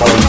Bye.